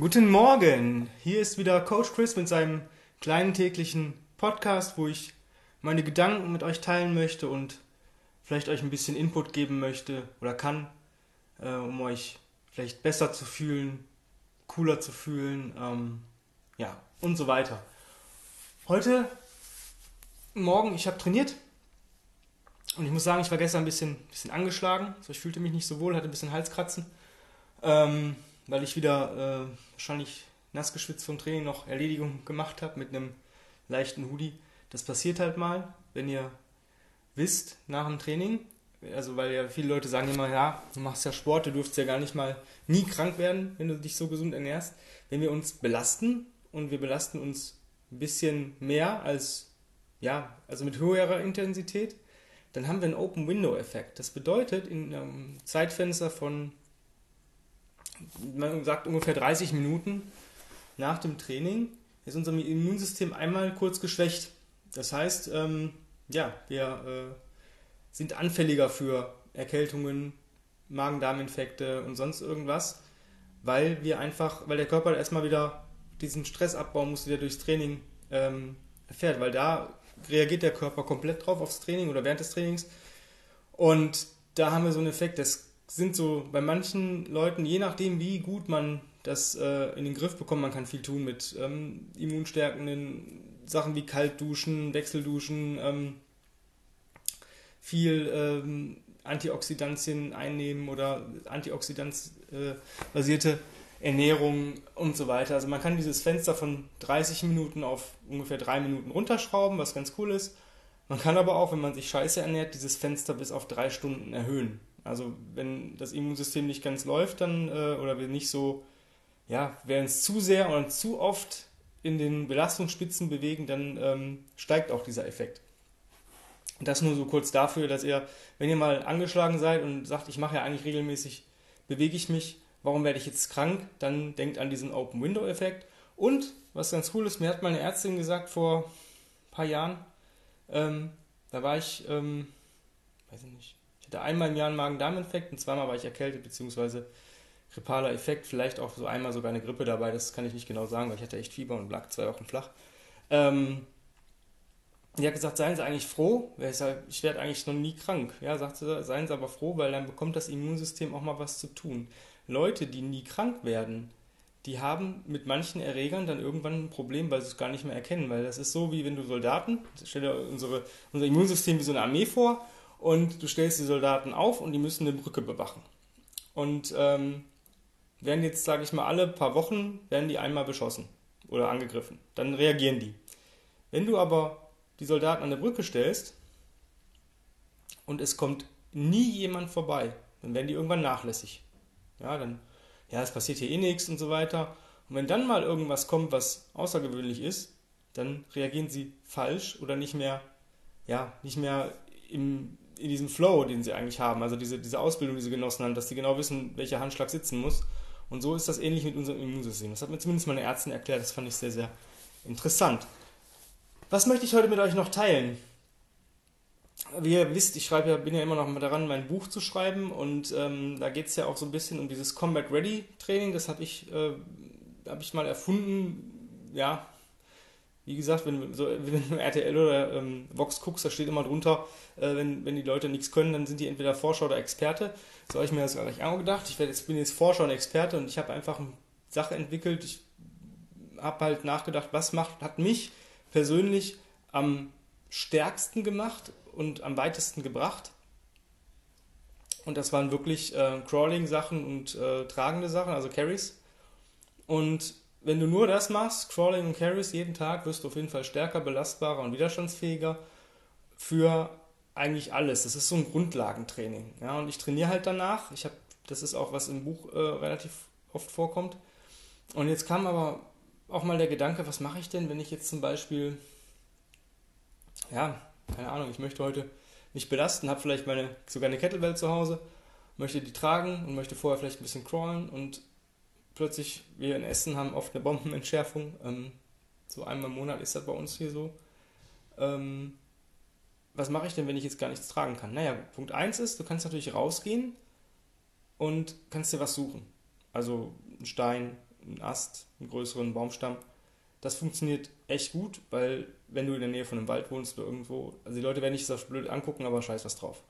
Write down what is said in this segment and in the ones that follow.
Guten Morgen, hier ist wieder Coach Chris mit seinem kleinen täglichen Podcast, wo ich meine Gedanken mit euch teilen möchte und vielleicht euch ein bisschen Input geben möchte oder kann, äh, um euch vielleicht besser zu fühlen, cooler zu fühlen, ähm, ja, und so weiter. Heute Morgen, ich habe trainiert und ich muss sagen, ich war gestern ein bisschen, bisschen angeschlagen. Also ich fühlte mich nicht so wohl, hatte ein bisschen Halskratzen, ähm, weil ich wieder äh, wahrscheinlich nass geschwitzt vom Training noch Erledigung gemacht habe mit einem leichten Hoodie. Das passiert halt mal, wenn ihr wisst nach dem Training. Also weil ja viele Leute sagen immer, ja, du machst ja Sport, du dürftest ja gar nicht mal nie krank werden, wenn du dich so gesund ernährst. Wenn wir uns belasten und wir belasten uns ein bisschen mehr als, ja, also mit höherer Intensität, dann haben wir einen Open-Window-Effekt. Das bedeutet, in einem Zeitfenster von, man sagt ungefähr 30 Minuten nach dem Training, ist unser Immunsystem einmal kurz geschwächt. Das heißt, ähm, ja, wir äh, sind anfälliger für Erkältungen, Magen-Darm-Infekte und sonst irgendwas, weil wir einfach, weil der Körper erstmal wieder diesen Stressabbau muss, wieder durchs Training ähm, erfährt, weil da reagiert der Körper komplett drauf aufs Training oder während des Trainings. Und da haben wir so einen Effekt, das sind so bei manchen Leuten, je nachdem, wie gut man das äh, in den Griff bekommt, man kann viel tun mit ähm, immunstärkenden Sachen wie Kaltduschen, Wechselduschen, ähm, viel ähm, Antioxidantien einnehmen oder antioxidantbasierte äh, Ernährung und so weiter. Also man kann dieses Fenster von 30 Minuten auf ungefähr 3 Minuten runterschrauben, was ganz cool ist. Man kann aber auch, wenn man sich scheiße ernährt, dieses Fenster bis auf 3 Stunden erhöhen. Also wenn das Immunsystem nicht ganz läuft, dann äh, oder wir nicht so, ja, wir uns zu sehr und zu oft in den Belastungsspitzen bewegen, dann ähm, steigt auch dieser Effekt. Das nur so kurz dafür, dass ihr, wenn ihr mal angeschlagen seid und sagt, ich mache ja eigentlich regelmäßig, bewege ich mich, warum werde ich jetzt krank? Dann denkt an diesen Open-Window-Effekt. Und, was ganz cool ist, mir hat meine Ärztin gesagt vor ein paar Jahren, ähm, da war ich, ähm, weiß ich nicht, ich hatte einmal im Jahr einen Magen-Darm-Infekt und zweimal war ich erkältet, beziehungsweise grippaler Effekt, vielleicht auch so einmal sogar eine Grippe dabei, das kann ich nicht genau sagen, weil ich hatte echt Fieber und lag zwei Wochen flach. Ähm, die hat gesagt, seien Sie eigentlich froh, ich werde eigentlich noch nie krank. Ja, sagt sie, seien Sie aber froh, weil dann bekommt das Immunsystem auch mal was zu tun. Leute, die nie krank werden, die haben mit manchen Erregern dann irgendwann ein Problem, weil sie es gar nicht mehr erkennen. Weil das ist so, wie wenn du Soldaten, stell dir unsere, unser Immunsystem wie so eine Armee vor und du stellst die Soldaten auf und die müssen eine Brücke bewachen. Und ähm, werden jetzt, sage ich mal, alle paar Wochen werden die einmal beschossen oder angegriffen. Dann reagieren die. Wenn du aber die Soldaten an der Brücke stellst und es kommt nie jemand vorbei, dann werden die irgendwann nachlässig. Ja, dann, ja, es passiert hier eh nichts und so weiter. Und wenn dann mal irgendwas kommt, was außergewöhnlich ist, dann reagieren sie falsch oder nicht mehr, ja, nicht mehr im, in diesem Flow, den sie eigentlich haben. Also diese, diese Ausbildung, die sie genossen haben, dass sie genau wissen, welcher Handschlag sitzen muss. Und so ist das ähnlich mit unserem Immunsystem. Das hat mir zumindest meine Ärztin erklärt. Das fand ich sehr, sehr interessant. Was möchte ich heute mit euch noch teilen? wie ihr wisst, ich schreibe ja, bin ja immer noch daran, mein Buch zu schreiben und ähm, da geht es ja auch so ein bisschen um dieses Combat Ready Training. Das habe ich, äh, hab ich mal erfunden. Ja, wie gesagt, wenn, so, wenn du RTL oder ähm, Vox guckst, da steht immer drunter, äh, wenn, wenn die Leute nichts können, dann sind die entweder Forscher oder Experte. So habe ich mir das eigentlich auch gedacht. Ich jetzt, bin jetzt Forscher und Experte und ich habe einfach eine Sache entwickelt. Ich habe halt nachgedacht, was macht, hat mich persönlich am stärksten gemacht und am weitesten gebracht. Und das waren wirklich äh, Crawling-Sachen und äh, tragende Sachen, also Carries. Und wenn du nur das machst, Crawling und Carries jeden Tag, wirst du auf jeden Fall stärker, belastbarer und widerstandsfähiger für eigentlich alles. Das ist so ein Grundlagentraining. Ja, und ich trainiere halt danach. Ich habe, das ist auch was im Buch äh, relativ oft vorkommt. Und jetzt kam aber auch mal der Gedanke, was mache ich denn, wenn ich jetzt zum Beispiel, ja, keine Ahnung, ich möchte heute mich belasten, habe vielleicht meine, sogar eine Kettlebell zu Hause, möchte die tragen und möchte vorher vielleicht ein bisschen crawlen und plötzlich, wir in Essen haben oft eine Bombenentschärfung, ähm, so einmal im Monat ist das bei uns hier so. Ähm, was mache ich denn, wenn ich jetzt gar nichts tragen kann? Naja, Punkt 1 ist, du kannst natürlich rausgehen und kannst dir was suchen. Also einen Stein, einen Ast, einen größeren Baumstamm. Das funktioniert echt gut, weil wenn du in der Nähe von einem Wald wohnst oder irgendwo, also die Leute werden nicht so blöd angucken, aber scheiß was drauf.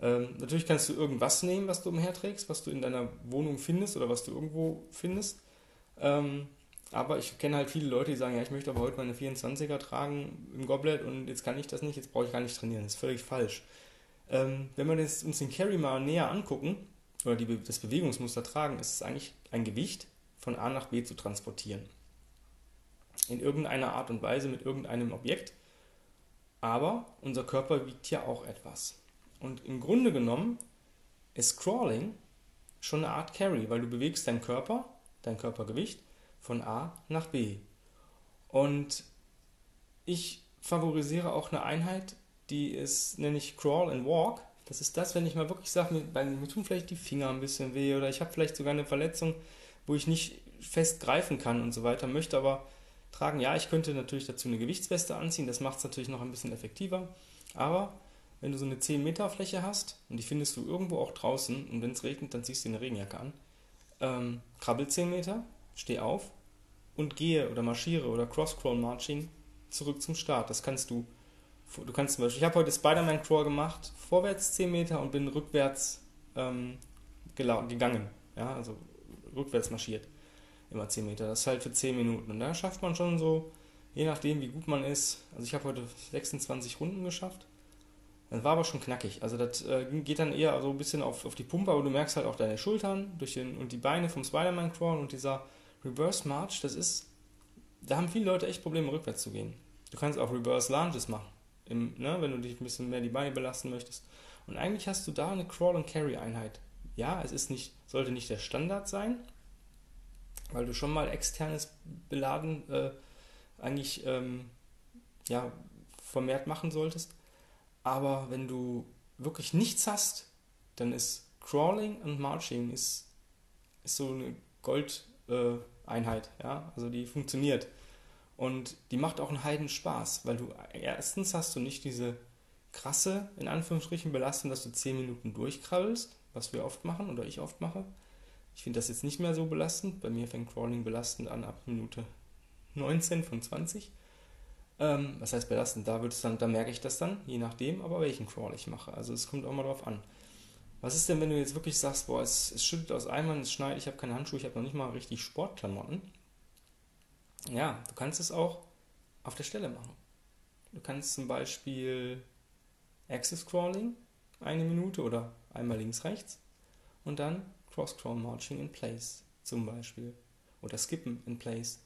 Ähm, natürlich kannst du irgendwas nehmen, was du umherträgst, was du in deiner Wohnung findest oder was du irgendwo findest. Ähm, aber ich kenne halt viele Leute, die sagen, ja, ich möchte aber heute meine 24er tragen im Goblet und jetzt kann ich das nicht, jetzt brauche ich gar nicht trainieren. Das ist völlig falsch. Ähm, wenn wir uns den Carry mal näher angucken oder die, das Bewegungsmuster tragen, ist es eigentlich ein Gewicht von A nach B zu transportieren. In irgendeiner Art und Weise mit irgendeinem Objekt. Aber unser Körper wiegt ja auch etwas. Und im Grunde genommen ist Crawling schon eine Art Carry, weil du bewegst deinen Körper, dein Körpergewicht von A nach B. Und ich favorisiere auch eine Einheit, die ist, nenne ich Crawl and Walk. Das ist das, wenn ich mal wirklich sage, mir, mir tun vielleicht die Finger ein bisschen weh oder ich habe vielleicht sogar eine Verletzung, wo ich nicht fest greifen kann und so weiter, möchte aber tragen. Ja, ich könnte natürlich dazu eine Gewichtsweste anziehen, das macht es natürlich noch ein bisschen effektiver. Aber wenn du so eine 10 Meter Fläche hast und die findest du irgendwo auch draußen und wenn es regnet, dann ziehst du eine Regenjacke an, ähm, krabbel 10 Meter, steh auf und gehe oder marschiere oder Cross-Crawl Marching zurück zum Start. Das kannst du Du kannst zum Beispiel, ich habe heute Spider-Man Crawl gemacht, vorwärts 10 Meter und bin rückwärts ähm, gegangen. Ja, also rückwärts marschiert. Immer 10 Meter. Das ist halt für 10 Minuten. Und da schafft man schon so, je nachdem wie gut man ist. Also ich habe heute 26 Runden geschafft. Das war aber schon knackig. Also das äh, geht dann eher so ein bisschen auf, auf die Pumpe, aber du merkst halt auch deine Schultern durch den, und die Beine vom Spider-Man Crawl und dieser Reverse March, das ist, da haben viele Leute echt Probleme rückwärts zu gehen. Du kannst auch Reverse Lunges machen im, ne, wenn du dich ein bisschen mehr die Beine belasten möchtest. Und eigentlich hast du da eine Crawl- and Carry-Einheit. Ja, es ist nicht, sollte nicht der Standard sein, weil du schon mal externes Beladen äh, eigentlich ähm, ja, vermehrt machen solltest. Aber wenn du wirklich nichts hast, dann ist Crawling und Marching ist, ist so eine Gold-Einheit. Äh, ja? Also die funktioniert. Und die macht auch einen Heiden Spaß, weil du erstens hast du nicht diese krasse, in Anführungsstrichen, Belastung, dass du 10 Minuten durchkrabbelst, was wir oft machen oder ich oft mache. Ich finde das jetzt nicht mehr so belastend. Bei mir fängt Crawling belastend an ab Minute 19 von 20. Ähm, was heißt belastend? Da, dann, da merke ich das dann, je nachdem, aber welchen Crawl ich mache. Also es kommt auch mal drauf an. Was ist denn, wenn du jetzt wirklich sagst, boah, es, es schüttet aus Eimern, es schneit, ich habe keine Handschuhe, ich habe noch nicht mal richtig Sportklamotten ja, du kannst es auch auf der Stelle machen. Du kannst zum Beispiel Access Crawling eine Minute oder einmal links, rechts und dann Cross Crawl Marching in Place zum Beispiel oder Skippen in Place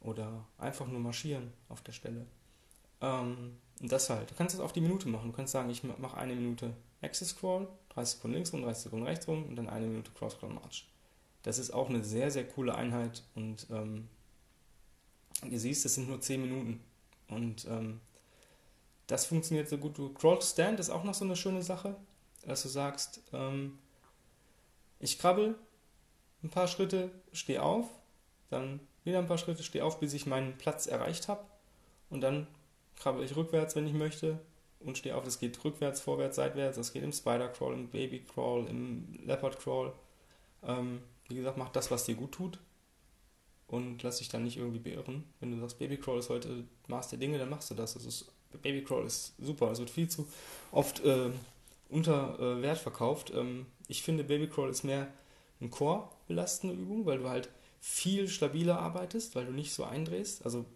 oder einfach nur marschieren auf der Stelle. Ähm, das halt. Du kannst es auf die Minute machen. Du kannst sagen, ich mache eine Minute Access Crawl, 30 Sekunden links rum, 30 Sekunden rechts rum und dann eine Minute Cross Crawl March. Das ist auch eine sehr, sehr coole Einheit und ähm, ihr siehst, das sind nur 10 Minuten. Und ähm, das funktioniert so gut. Du Crawl Stand ist auch noch so eine schöne Sache, dass du sagst, ähm, ich krabbel ein paar Schritte, stehe auf, dann wieder ein paar Schritte, stehe auf, bis ich meinen Platz erreicht habe. Und dann krabbel ich rückwärts, wenn ich möchte, und stehe auf. Das geht rückwärts, vorwärts, seitwärts. Das geht im Spider Crawl, im Baby Crawl, im Leopard Crawl. Ähm, wie gesagt, mach das, was dir gut tut und lass dich dann nicht irgendwie beirren. Wenn du sagst, Babycrawl ist heute Maß der Dinge, dann machst du das. das ist, Babycrawl ist super. Es wird viel zu oft äh, unter äh, Wert verkauft. Ähm, ich finde, Babycrawl ist mehr eine Core-belastende Übung, weil du halt viel stabiler arbeitest, weil du nicht so eindrehst. Also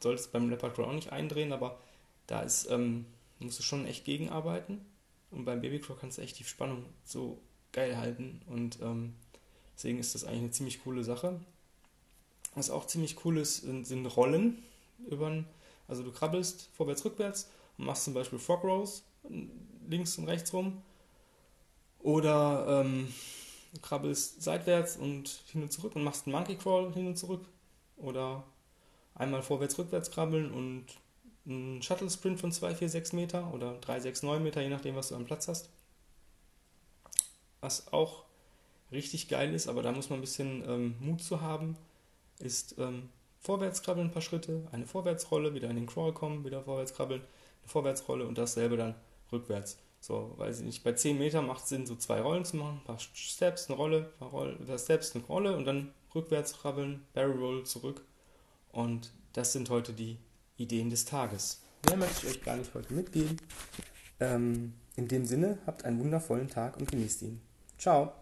solltest beim Leopard Crawl auch nicht eindrehen, aber da ist, ähm, musst du schon echt gegenarbeiten. Und beim Babycrawl kannst du echt die Spannung so geil halten. Und ähm, deswegen ist das eigentlich eine ziemlich coole Sache. Was auch ziemlich cool ist, sind, sind Rollen. Übern, also du krabbelst vorwärts, rückwärts und machst zum Beispiel Frog Rows links und rechts rum. Oder ähm, du krabbelst seitwärts und hin und zurück und machst einen Monkey Crawl hin und zurück. Oder einmal vorwärts, rückwärts krabbeln und einen Shuttle Sprint von 2, 4, 6 Meter oder 3, 6, 9 Meter, je nachdem, was du am Platz hast. Was auch richtig geil ist, aber da muss man ein bisschen ähm, Mut zu haben ist ähm, vorwärts krabbeln ein paar Schritte, eine Vorwärtsrolle, wieder in den Crawl kommen, wieder vorwärts krabbeln, eine Vorwärtsrolle und dasselbe dann rückwärts. So, weiß ich nicht, bei 10 Meter macht es Sinn, so zwei Rollen zu machen, ein paar Steps, eine Rolle, ein paar, Roll, ein paar Steps, eine Rolle und dann rückwärts krabbeln, Barrel Roll zurück. Und das sind heute die Ideen des Tages. Mehr möchte ich euch gar nicht heute mitgeben. Ähm, in dem Sinne, habt einen wundervollen Tag und genießt ihn. Ciao.